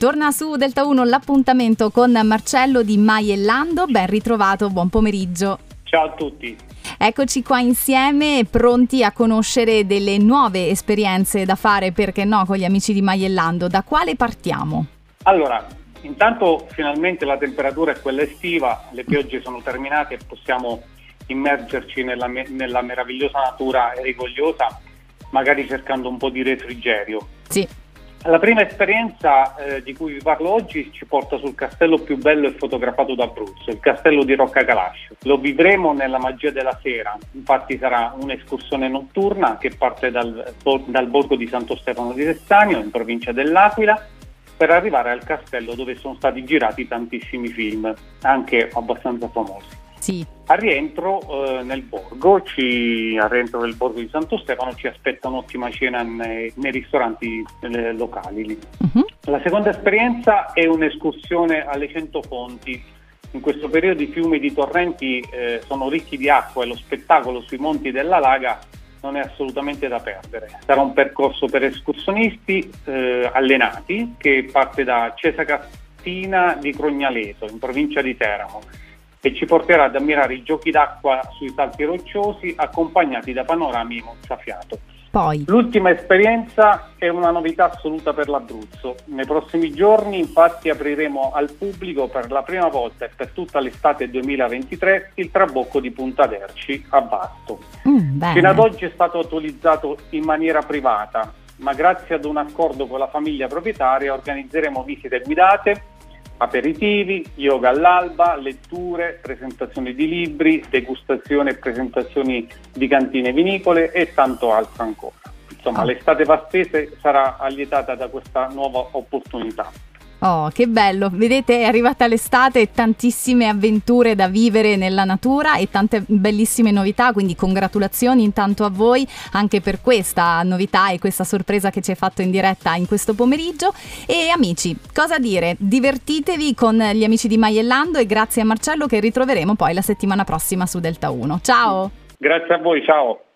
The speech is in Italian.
Torna su Delta 1 l'appuntamento con Marcello di Maiellando. Ben ritrovato, buon pomeriggio. Ciao a tutti. Eccoci qua insieme, pronti a conoscere delle nuove esperienze da fare, perché no, con gli amici di Maiellando. Da quale partiamo? Allora, intanto finalmente la temperatura è quella estiva, le piogge sono terminate e possiamo immergerci nella, nella meravigliosa natura rigogliosa, magari cercando un po' di refrigerio. Sì. La prima esperienza eh, di cui vi parlo oggi ci porta sul castello più bello e fotografato d'Abruzzo, il castello di Rocca Calascio. Lo vivremo nella magia della sera, infatti sarà un'escursione notturna che parte dal, dal borgo di Santo Stefano di Sestagno, in provincia dell'Aquila, per arrivare al castello dove sono stati girati tantissimi film, anche abbastanza famosi. Sì. A rientro eh, nel borgo, ci, a rientro del borgo di Santo Stefano ci aspetta un'ottima cena nei, nei ristoranti eh, locali. Uh-huh. La seconda esperienza è un'escursione alle Cento Fonti. In questo periodo i fiumi e i torrenti eh, sono ricchi di acqua e lo spettacolo sui monti della Laga non è assolutamente da perdere. Sarà un percorso per escursionisti eh, allenati che parte da Cesa Castina di Crognaleto, in provincia di Teramo e ci porterà ad ammirare i giochi d'acqua sui salti rocciosi accompagnati da panorami mozzafiato. Poi. L'ultima esperienza è una novità assoluta per l'Abruzzo. Nei prossimi giorni infatti apriremo al pubblico per la prima volta e per tutta l'estate 2023 il trabocco di Punta Derci a Basto. Mm, Fino ad oggi è stato autorizzato in maniera privata, ma grazie ad un accordo con la famiglia proprietaria organizzeremo visite guidate aperitivi, yoga all'alba, letture, presentazioni di libri, degustazioni e presentazioni di cantine vinicole e tanto altro ancora. Insomma, ah. l'estate vastese sarà allietata da questa nuova opportunità. Oh, che bello! Vedete, è arrivata l'estate e tantissime avventure da vivere nella natura e tante bellissime novità, quindi congratulazioni intanto a voi anche per questa novità e questa sorpresa che ci hai fatto in diretta in questo pomeriggio. E amici, cosa dire? Divertitevi con gli amici di Maiellando e grazie a Marcello che ritroveremo poi la settimana prossima su Delta 1. Ciao! Grazie a voi, ciao!